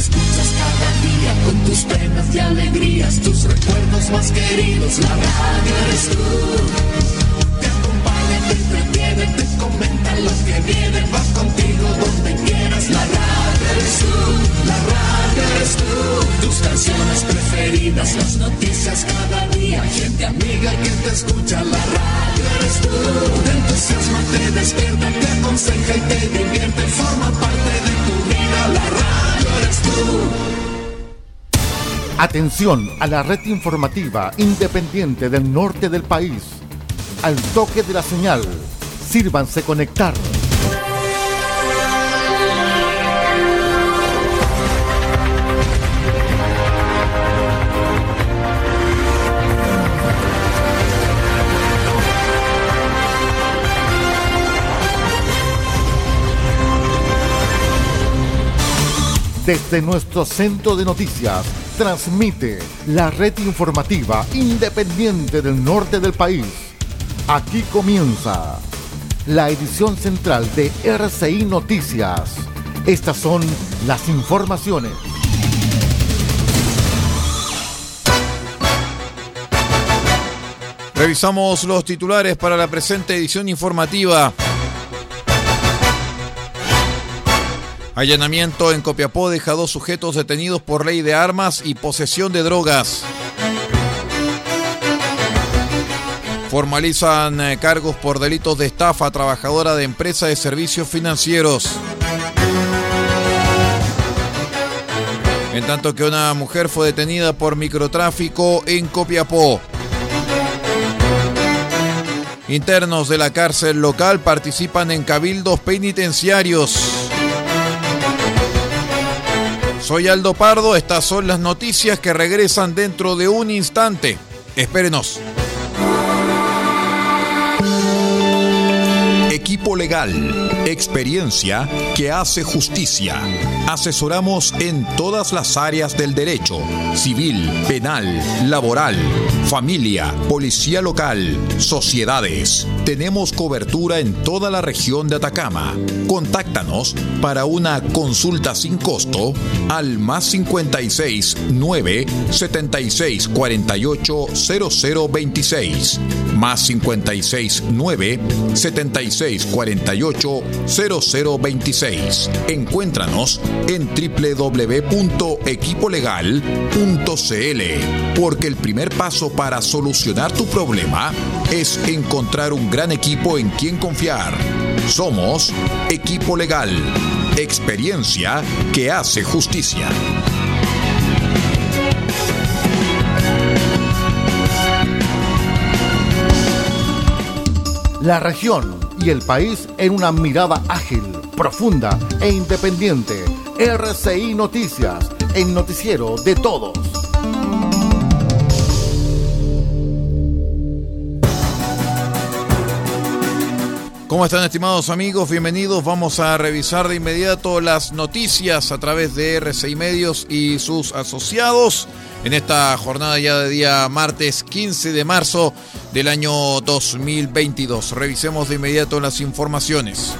escuchas cada día con tus penas y alegrías, tus recuerdos más queridos. La radio eres tú. Te acompaña, te entretiene, te comenta lo que viene, va contigo donde quieras. La radio eres tú, la radio eres tú. Tus canciones preferidas, las noticias cada día, gente amiga que te escucha. La radio eres tú. Te entusiasma, te despierta, te aconseja y te divierte, forma parte de tu vida. La radio eres tú. Atención a la red informativa independiente del norte del país. Al toque de la señal, sírvanse conectar. Desde nuestro centro de noticias, transmite la red informativa independiente del norte del país. Aquí comienza la edición central de RCI Noticias. Estas son las informaciones. Revisamos los titulares para la presente edición informativa. Allanamiento en Copiapó deja dos sujetos detenidos por ley de armas y posesión de drogas. Formalizan eh, cargos por delitos de estafa a trabajadora de empresa de servicios financieros. En tanto que una mujer fue detenida por microtráfico en Copiapó. Internos de la cárcel local participan en cabildos penitenciarios. Soy Aldo Pardo, estas son las noticias que regresan dentro de un instante. Espérenos. Equipo legal, experiencia que hace justicia. Asesoramos en todas las áreas del derecho, civil, penal, laboral, familia, policía local, sociedades. Tenemos cobertura en toda la región de Atacama. Contáctanos para una consulta sin costo al más 56 9 76 48 0026 más 56 9 76 48 0026. Encuéntranos en www.equipolegal.cl porque el primer paso para solucionar tu problema es encontrar un gran equipo en quien confiar. Somos Equipo Legal, experiencia que hace justicia. La región y el país en una mirada ágil, profunda e independiente. RCI Noticias, el noticiero de todos. ¿Cómo están estimados amigos? Bienvenidos. Vamos a revisar de inmediato las noticias a través de RCI Medios y sus asociados en esta jornada ya de día martes 15 de marzo del año 2022. Revisemos de inmediato las informaciones.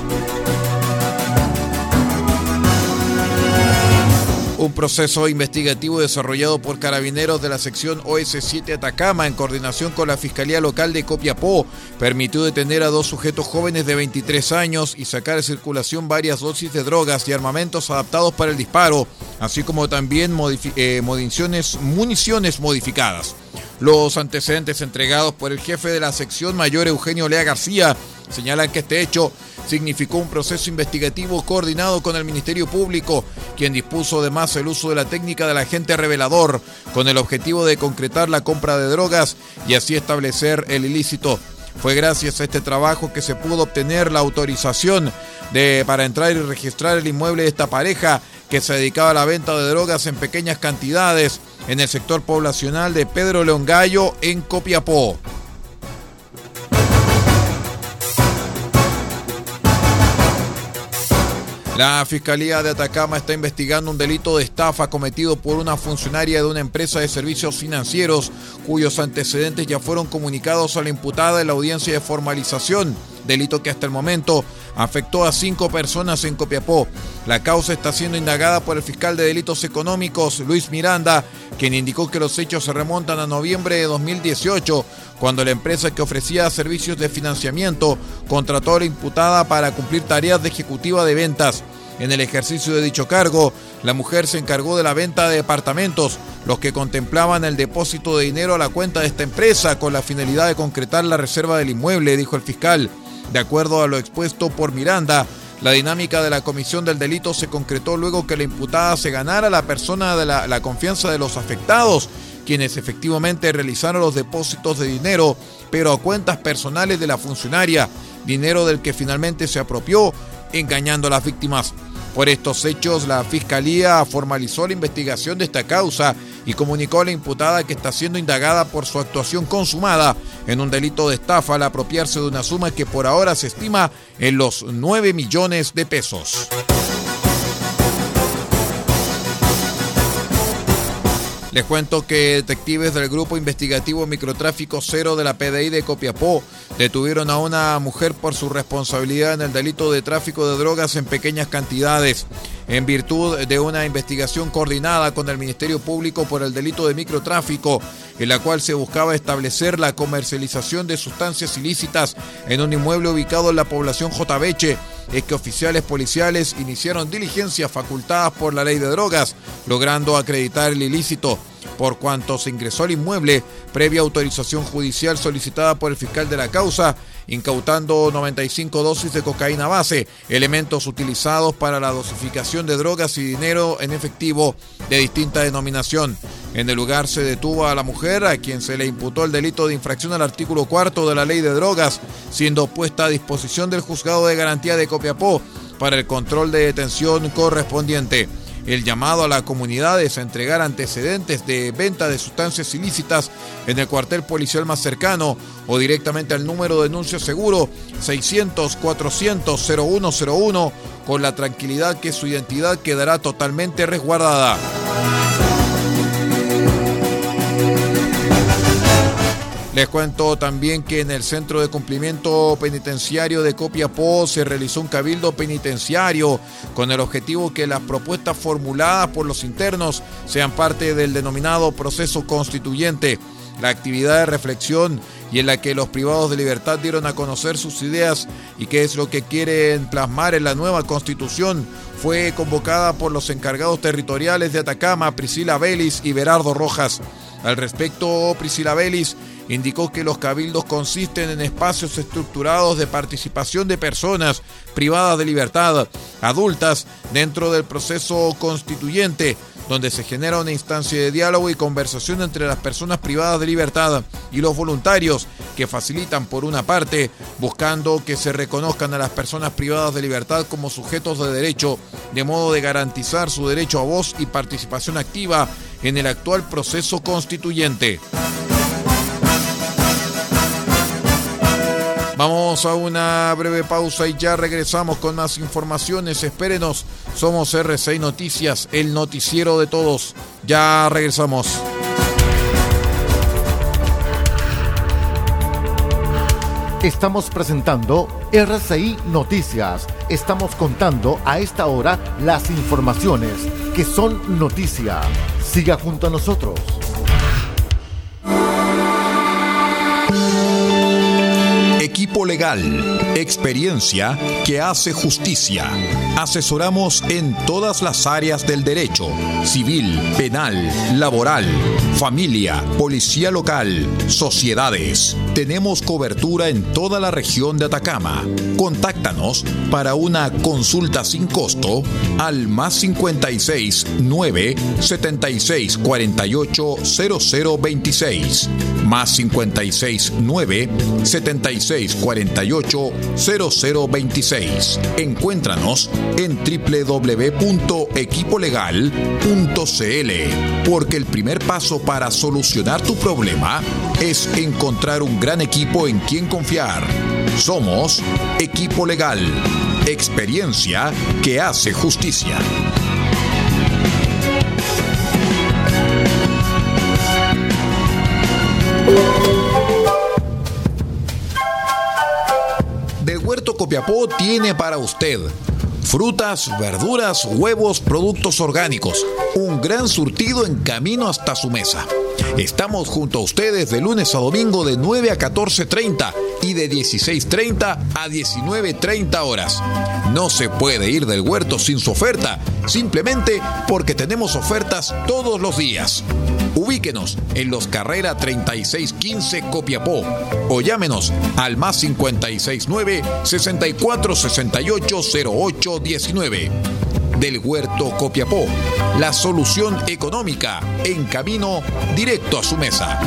Un proceso investigativo desarrollado por carabineros de la sección OS7 Atacama en coordinación con la Fiscalía Local de Copiapó permitió detener a dos sujetos jóvenes de 23 años y sacar de circulación varias dosis de drogas y armamentos adaptados para el disparo, así como también eh, municiones, municiones modificadas. Los antecedentes entregados por el jefe de la sección mayor Eugenio Lea García señalan que este hecho significó un proceso investigativo coordinado con el Ministerio Público, quien dispuso además el uso de la técnica del agente revelador con el objetivo de concretar la compra de drogas y así establecer el ilícito. Fue gracias a este trabajo que se pudo obtener la autorización de, para entrar y registrar el inmueble de esta pareja que se dedicaba a la venta de drogas en pequeñas cantidades en el sector poblacional de Pedro León Gallo en Copiapó. La Fiscalía de Atacama está investigando un delito de estafa cometido por una funcionaria de una empresa de servicios financieros cuyos antecedentes ya fueron comunicados a la imputada en la audiencia de formalización delito que hasta el momento afectó a cinco personas en Copiapó. La causa está siendo indagada por el fiscal de delitos económicos, Luis Miranda, quien indicó que los hechos se remontan a noviembre de 2018, cuando la empresa que ofrecía servicios de financiamiento contrató a la imputada para cumplir tareas de ejecutiva de ventas. En el ejercicio de dicho cargo, la mujer se encargó de la venta de departamentos, los que contemplaban el depósito de dinero a la cuenta de esta empresa con la finalidad de concretar la reserva del inmueble, dijo el fiscal. De acuerdo a lo expuesto por Miranda, la dinámica de la comisión del delito se concretó luego que la imputada se ganara la persona de la, la confianza de los afectados, quienes efectivamente realizaron los depósitos de dinero, pero a cuentas personales de la funcionaria, dinero del que finalmente se apropió, engañando a las víctimas. Por estos hechos, la Fiscalía formalizó la investigación de esta causa y comunicó a la imputada que está siendo indagada por su actuación consumada en un delito de estafa al apropiarse de una suma que por ahora se estima en los 9 millones de pesos. Les cuento que detectives del Grupo Investigativo Microtráfico Cero de la PDI de Copiapó detuvieron a una mujer por su responsabilidad en el delito de tráfico de drogas en pequeñas cantidades, en virtud de una investigación coordinada con el Ministerio Público por el delito de microtráfico, en la cual se buscaba establecer la comercialización de sustancias ilícitas en un inmueble ubicado en la población Jotabeche es que oficiales policiales iniciaron diligencias facultadas por la ley de drogas, logrando acreditar el ilícito, por cuanto se ingresó al inmueble previa autorización judicial solicitada por el fiscal de la causa, incautando 95 dosis de cocaína base, elementos utilizados para la dosificación de drogas y dinero en efectivo de distinta denominación. En el lugar se detuvo a la mujer a quien se le imputó el delito de infracción al artículo cuarto de la ley de drogas, siendo puesta a disposición del juzgado de garantía de Copiapó para el control de detención correspondiente. El llamado a la comunidad es a entregar antecedentes de venta de sustancias ilícitas en el cuartel policial más cercano o directamente al número de denuncio seguro 600-400-0101 con la tranquilidad que su identidad quedará totalmente resguardada. Les cuento también que en el Centro de Cumplimiento Penitenciario de Copiapó se realizó un cabildo penitenciario con el objetivo que las propuestas formuladas por los internos sean parte del denominado proceso constituyente. La actividad de reflexión y en la que los privados de libertad dieron a conocer sus ideas y qué es lo que quieren plasmar en la nueva constitución fue convocada por los encargados territoriales de Atacama, Priscila Vélez y Berardo Rojas. Al respecto, Priscila Vélez indicó que los cabildos consisten en espacios estructurados de participación de personas privadas de libertad, adultas, dentro del proceso constituyente, donde se genera una instancia de diálogo y conversación entre las personas privadas de libertad y los voluntarios que facilitan por una parte, buscando que se reconozcan a las personas privadas de libertad como sujetos de derecho, de modo de garantizar su derecho a voz y participación activa en el actual proceso constituyente. Vamos a una breve pausa y ya regresamos con más informaciones. Espérenos, somos R6 Noticias, el noticiero de todos. Ya regresamos. Estamos presentando RCI Noticias. Estamos contando a esta hora las informaciones que son noticia. Siga junto a nosotros. Legal, experiencia que hace justicia. Asesoramos en todas las áreas del derecho, civil, penal, laboral, familia, policía local, sociedades. Tenemos cobertura en toda la región de Atacama. Contáctanos para una consulta sin costo al más 56 9 76 48 0026 más 56 9 76 48 0026. Encuéntranos en www.equipolegal.cl porque el primer paso para solucionar tu problema es encontrar un gran equipo en quien confiar. Somos Equipo Legal, experiencia que hace justicia. Copiapó tiene para usted frutas, verduras, huevos, productos orgánicos. Un gran surtido en camino hasta su mesa. Estamos junto a ustedes de lunes a domingo de 9 a 14.30 y de 16.30 a 19.30 horas. No se puede ir del huerto sin su oferta, simplemente porque tenemos ofertas todos los días. Ubíquenos en los Carrera 3615 Copiapó o llámenos al más 569 6468 0819 del Huerto Copiapó. La solución económica en camino directo a su mesa.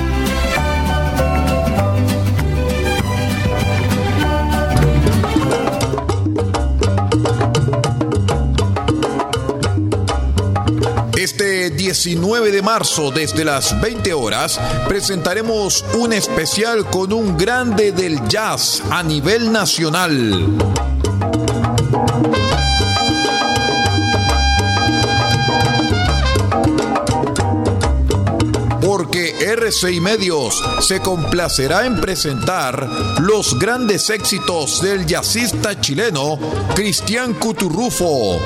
Este 19 de marzo, desde las 20 horas, presentaremos un especial con un grande del jazz a nivel nacional. Porque RCI Medios se complacerá en presentar los grandes éxitos del jazzista chileno Cristian Cuturrufo.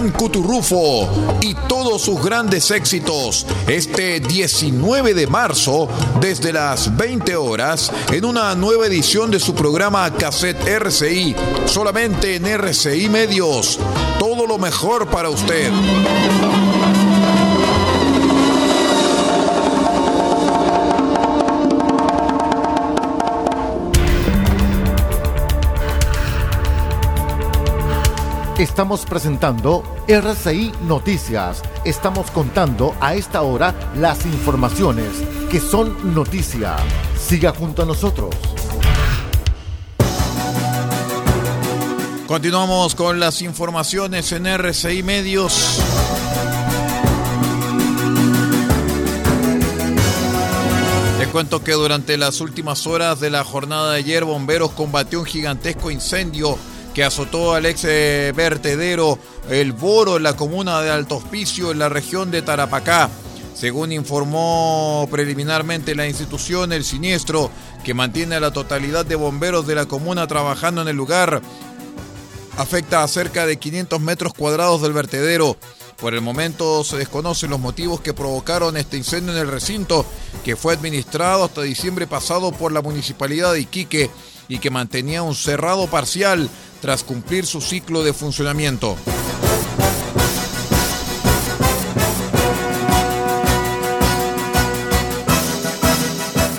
Cristian Cuturrufo y todos sus grandes éxitos este 19 de marzo desde las 20 horas en una nueva edición de su programa Cassette RCI, solamente en RCI Medios. Todo lo mejor para usted. Estamos presentando RCI Noticias. Estamos contando a esta hora las informaciones que son noticia. Siga junto a nosotros. Continuamos con las informaciones en RCI Medios. Les cuento que durante las últimas horas de la jornada de ayer, Bomberos combatió un gigantesco incendio que azotó al ex eh, vertedero El Boro en la comuna de Alto Hospicio en la región de Tarapacá. Según informó preliminarmente la institución, el siniestro, que mantiene a la totalidad de bomberos de la comuna trabajando en el lugar, afecta a cerca de 500 metros cuadrados del vertedero. Por el momento se desconocen los motivos que provocaron este incendio en el recinto, que fue administrado hasta diciembre pasado por la municipalidad de Iquique y que mantenía un cerrado parcial tras cumplir su ciclo de funcionamiento.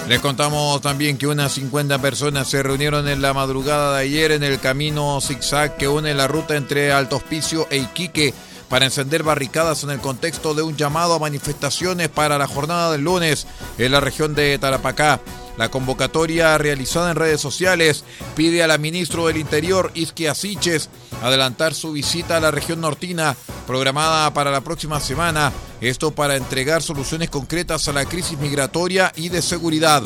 Les contamos también que unas 50 personas se reunieron en la madrugada de ayer en el camino zigzag que une la ruta entre Alto Hospicio e Iquique para encender barricadas en el contexto de un llamado a manifestaciones para la jornada del lunes en la región de Tarapacá. La convocatoria realizada en redes sociales pide a la ministra del Interior, Isquia Siches, adelantar su visita a la región nortina programada para la próxima semana. Esto para entregar soluciones concretas a la crisis migratoria y de seguridad.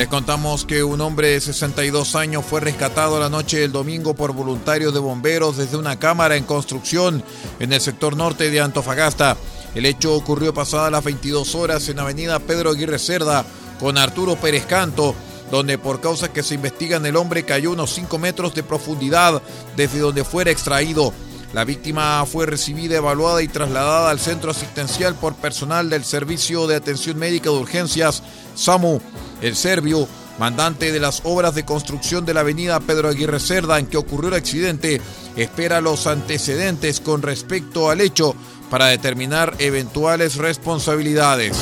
Les contamos que un hombre de 62 años fue rescatado la noche del domingo por voluntarios de bomberos desde una cámara en construcción en el sector norte de Antofagasta. El hecho ocurrió pasadas las 22 horas en Avenida Pedro Aguirre Cerda con Arturo Pérez Canto, donde por causas que se investigan el hombre cayó unos 5 metros de profundidad desde donde fuera extraído. La víctima fue recibida, evaluada y trasladada al centro asistencial por personal del Servicio de Atención Médica de Urgencias, SAMU. El serbio, mandante de las obras de construcción de la avenida Pedro Aguirre Cerda en que ocurrió el accidente, espera los antecedentes con respecto al hecho para determinar eventuales responsabilidades.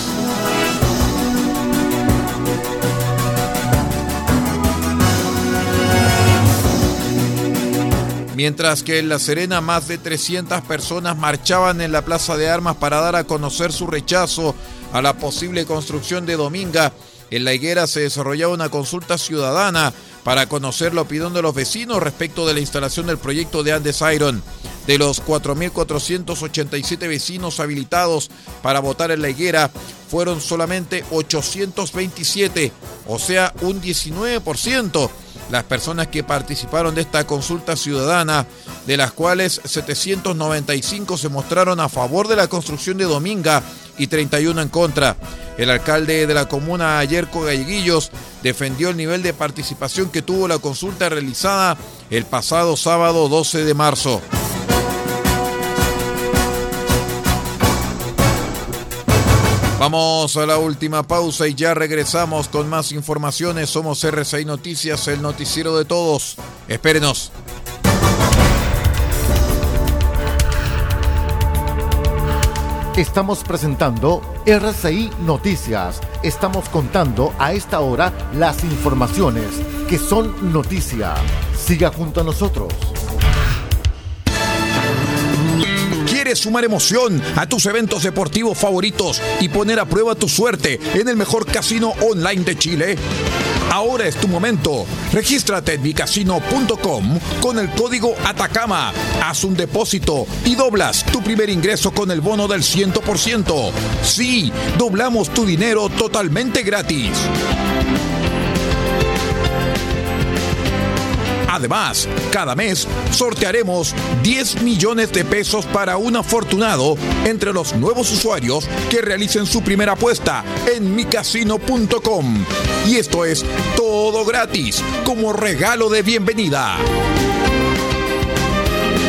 Mientras que en La Serena más de 300 personas marchaban en la Plaza de Armas para dar a conocer su rechazo a la posible construcción de Dominga, en La Higuera se desarrollaba una consulta ciudadana para conocer la opinión de los vecinos respecto de la instalación del proyecto de Andes Iron. De los 4.487 vecinos habilitados para votar en La Higuera, fueron solamente 827, o sea, un 19%, las personas que participaron de esta consulta ciudadana, de las cuales 795 se mostraron a favor de la construcción de Dominga y 31 en contra. El alcalde de la comuna, Ayerco Galleguillos, defendió el nivel de participación que tuvo la consulta realizada el pasado sábado 12 de marzo. Vamos a la última pausa y ya regresamos con más informaciones. Somos RCI Noticias, el noticiero de todos. Espérenos. Estamos presentando RCI Noticias. Estamos contando a esta hora las informaciones que son noticia. Siga junto a nosotros. ¿Quieres sumar emoción a tus eventos deportivos favoritos y poner a prueba tu suerte en el mejor casino online de Chile? Ahora es tu momento. Regístrate en micasino.com con el código Atacama. Haz un depósito y doblas tu primer ingreso con el bono del 100%. Sí, doblamos tu dinero totalmente gratis. Además, cada mes sortearemos 10 millones de pesos para un afortunado entre los nuevos usuarios que realicen su primera apuesta en micasino.com. Y esto es todo gratis, como regalo de bienvenida.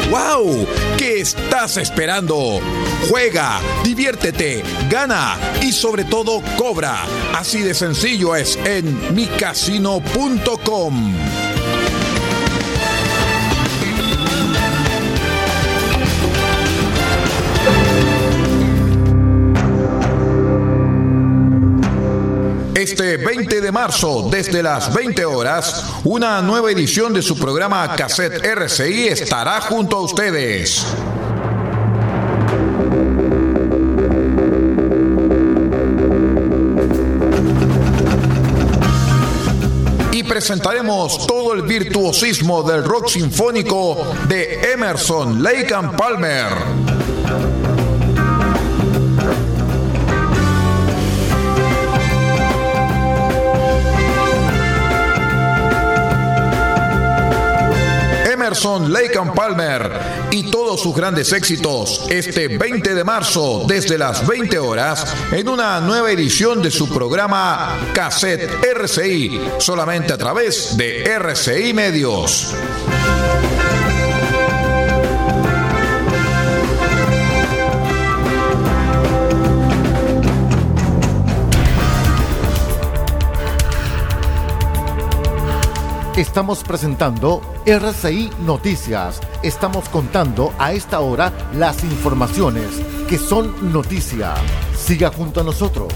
¡Wow! ¿Qué estás esperando? Juega, diviértete, gana y sobre todo cobra. Así de sencillo es en micasino.com. Este 20 de marzo, desde las 20 horas, una nueva edición de su programa Cassette RCI estará junto a ustedes. Y presentaremos todo el virtuosismo del rock sinfónico de Emerson, Lake and Palmer. Emerson, Lake and Palmer y todos sus grandes éxitos este 20 de marzo desde las 20 horas en una nueva edición de su programa Cassette RCI, solamente a través de RCI Medios. Estamos presentando RCI Noticias. Estamos contando a esta hora las informaciones que son noticia. Siga junto a nosotros.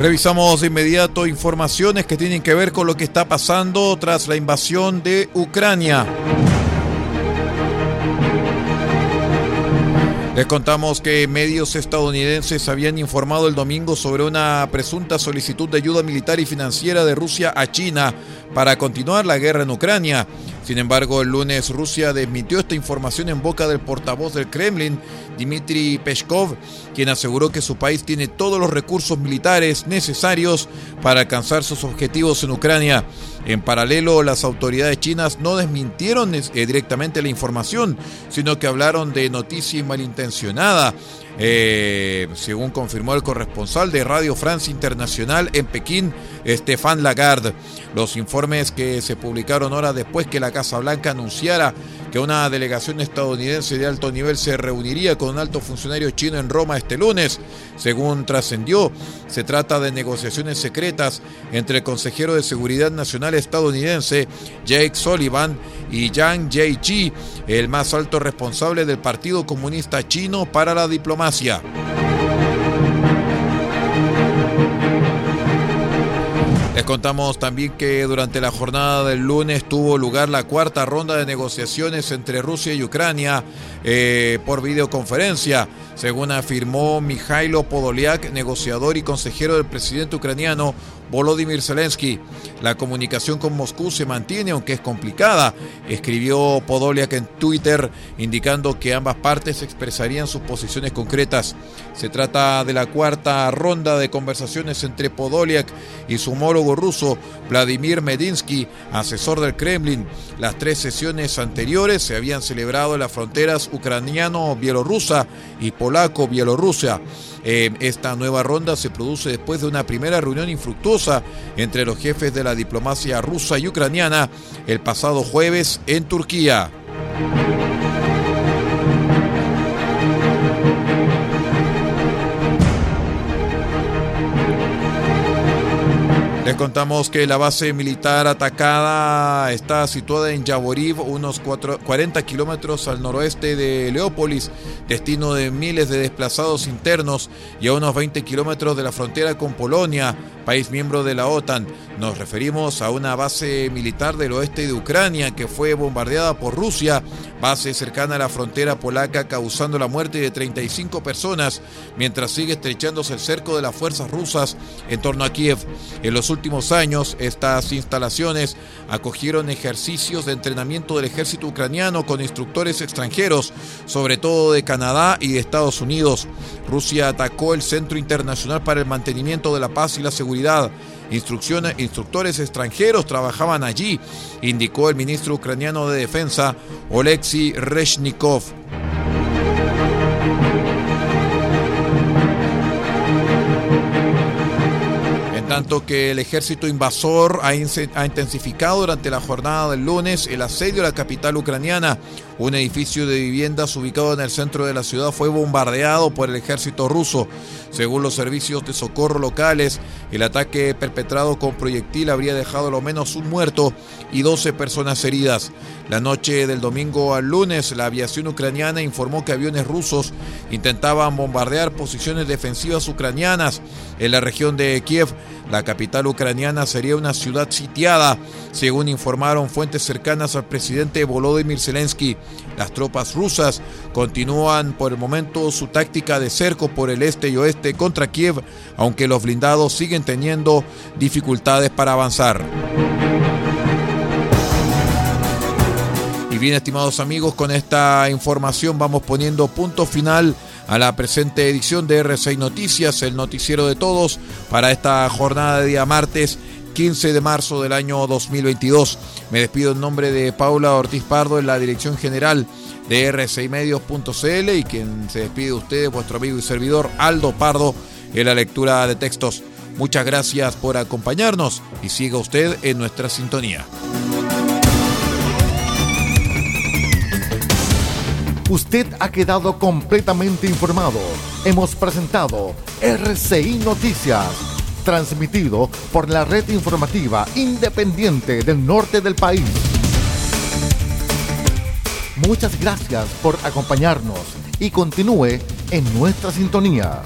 Revisamos de inmediato informaciones que tienen que ver con lo que está pasando tras la invasión de Ucrania. Les contamos que medios estadounidenses habían informado el domingo sobre una presunta solicitud de ayuda militar y financiera de Rusia a China para continuar la guerra en Ucrania. Sin embargo, el lunes Rusia desmintió esta información en boca del portavoz del Kremlin, Dmitry Peskov, quien aseguró que su país tiene todos los recursos militares necesarios para alcanzar sus objetivos en Ucrania. En paralelo, las autoridades chinas no desmintieron eh, directamente la información, sino que hablaron de noticia malintencionada eh, según confirmó el corresponsal de Radio France Internacional en Pekín, Stéphane Lagarde. Los informes que se publicaron horas después que la Casa Blanca anunciara que una delegación estadounidense de alto nivel se reuniría con un alto funcionario chino en Roma este lunes. Según trascendió, se trata de negociaciones secretas entre el consejero de Seguridad Nacional estadounidense Jake Sullivan y Yang Jiechi, el más alto responsable del Partido Comunista Chino para la diplomacia. Les contamos también que durante la jornada del lunes tuvo lugar la cuarta ronda de negociaciones entre Rusia y Ucrania eh, por videoconferencia, según afirmó Mikhailo Podolyak, negociador y consejero del presidente ucraniano Volodymyr Zelensky. La comunicación con Moscú se mantiene, aunque es complicada, escribió Podolyak en Twitter, indicando que ambas partes expresarían sus posiciones concretas. Se trata de la cuarta ronda de conversaciones entre Podolyak y su homólogo ruso, Vladimir Medinsky, asesor del Kremlin. Las tres sesiones anteriores se habían celebrado en las fronteras ucraniano-bielorrusa y polaco-bielorrusia. Eh, esta nueva ronda se produce después de una primera reunión infructuosa entre los jefes de la diplomacia rusa y ucraniana el pasado jueves en Turquía. Les contamos que la base militar atacada está situada en Yavoriv, unos 40 kilómetros al noroeste de Leópolis, destino de miles de desplazados internos y a unos 20 kilómetros de la frontera con Polonia, país miembro de la OTAN. Nos referimos a una base militar del oeste de Ucrania que fue bombardeada por Rusia, base cercana a la frontera polaca causando la muerte de 35 personas, mientras sigue estrechándose el cerco de las fuerzas rusas en torno a Kiev. En los últimos años, estas instalaciones acogieron ejercicios de entrenamiento del ejército ucraniano con instructores extranjeros, sobre todo de Canadá y de Estados Unidos. Rusia atacó el Centro Internacional para el Mantenimiento de la Paz y la Seguridad. Instructores extranjeros trabajaban allí, indicó el ministro ucraniano de Defensa, Oleksiy Reshnikov. tanto que el ejército invasor ha, intensificado durante la jornada del lunes el asedio a la capital ucraniana. Un edificio de viviendas ubicado en el centro de la ciudad fue bombardeado por el ejército ruso. Según los servicios de socorro locales, el ataque perpetrado con proyectil habría dejado lo menos un muerto y 12 personas heridas. La noche del domingo al lunes, la aviación ucraniana informó que aviones rusos intentaban bombardear posiciones defensivas ucranianas en la región de Kiev. La capital ucraniana sería una ciudad sitiada, según informaron fuentes cercanas al presidente Volodymyr Zelensky. Las tropas rusas continúan por el momento su táctica de cerco por el este y oeste contra Kiev, aunque los blindados siguen teniendo dificultades para avanzar. Y bien, estimados amigos, con esta información vamos poniendo punto final a la presente edición de R6 Noticias, el noticiero de todos, para esta jornada de día martes 15 de marzo del año 2022. Me despido en nombre de Paula Ortiz Pardo en la dirección general de r6medios.cl y quien se despide de ustedes, vuestro amigo y servidor Aldo Pardo en la lectura de textos. Muchas gracias por acompañarnos y siga usted en nuestra sintonía. Usted ha quedado completamente informado. Hemos presentado RCI Noticias, transmitido por la red informativa independiente del norte del país. Muchas gracias por acompañarnos y continúe en nuestra sintonía.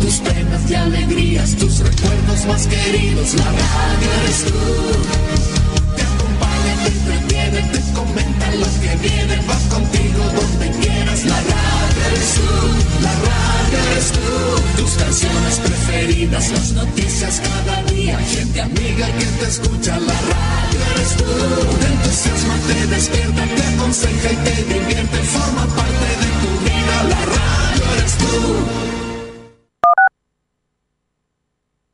tus penas y alegrías, tus recuerdos más queridos, la radio eres tú. Te acompaña, te entretiene, te comenta los que vienen, vas contigo donde quieras, la radio eres tú, la radio eres tú. Tus canciones preferidas, las noticias cada día, gente amiga que te escucha, la radio eres tú. Te entusiasma, te despierta, te aconseja y te divierte, forma parte de tu vida, la radio eres tú.